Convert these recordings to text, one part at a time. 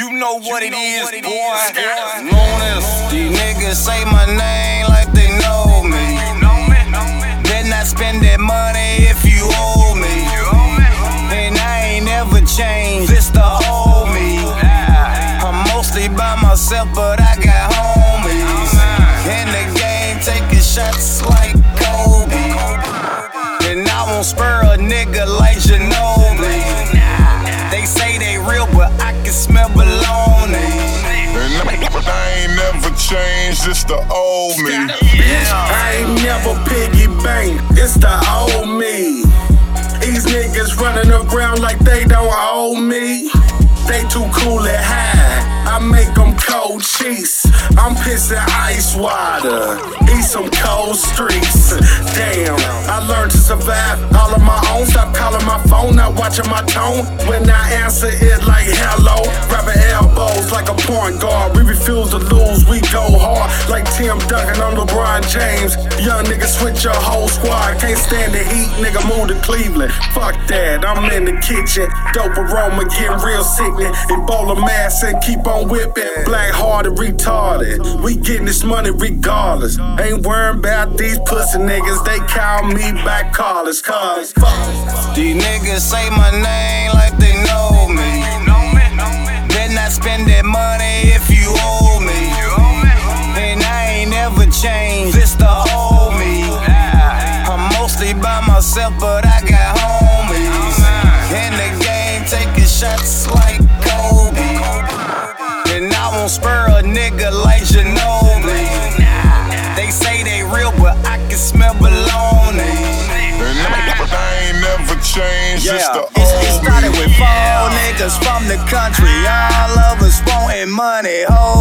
You know what it is, boy. Known as these niggas say my name like they know me. Better not spend that money if you owe me. And I ain't never changed, it's the old me. I'm mostly by myself, but I got homies. In the game, taking shots like Kobe. And I won't spur a nigga like Ginobili. Changed, it's the old me. bitch. I ain't never piggy bank, it's the old me. These niggas running around like they don't owe me. They too cool at high. I make them cold cheese. I'm pissing ice water. Eat some cold streets. Damn, I learned to survive all on my own. Stop calling my phone, not watching my tone. When I answer it like hello, grabbing elbows like a point guard. We refuse to lose, we go Tim Duncan on LeBron James. Young nigga switch your whole squad. Can't stand the heat, nigga move to Cleveland. Fuck that, I'm in the kitchen. Dope aroma getting real sickening. Ebola mass and keep on whipping. Black hearted, retarded. We getting this money regardless. Ain't worrying about these pussy niggas. They call me back callers. Cause. These niggas say my name like they know changed, it's the old me. I'm mostly by myself, but I got homies. In the game, taking shots like Kobe. And I won't spur a nigga like Ginobili. They say they real, but I can smell baloney. And I ain't never changed, it's Yeah, the it, it started with four niggas from the country. All of us wanting money. Hoes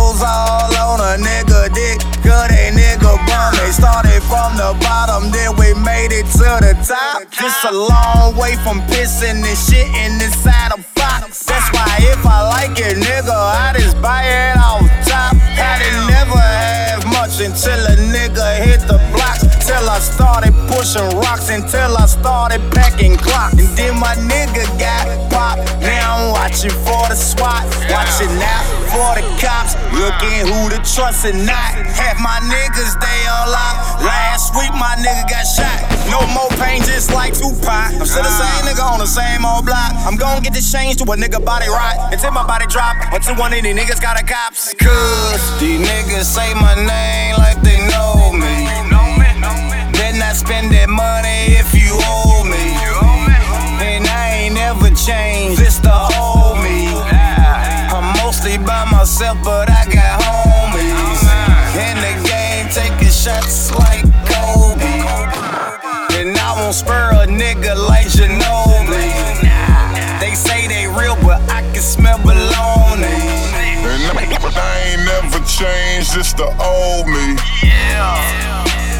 top. Just a long way from pissing and shitting inside a box. That's why if I like it, nigga, I just buy it off top. I didn't never have much until a nigga hit the blocks. Till I started pushing rocks until I started packing Glock. And then my nigga got popped. Now I'm watching for the SWAT, watching the cops, looking who to trust and not. Half my niggas they all lock. Last week my nigga got shot. No more pain, just like Tupac. I'm still the same nigga on the same old block. I'm gon' get this change to a nigga body rot until my body drop. Until one of these niggas got a cops. Cause these niggas say my name like they know me. Better not spend that money if you owe me. And I ain't never changed, it's the myself, but I got homies. In the game, taking shots like Kobe. And I won't spur a nigga like Ginobili. They say they real, but I can smell baloney. And I ain't never changed, it's the old me. Yeah.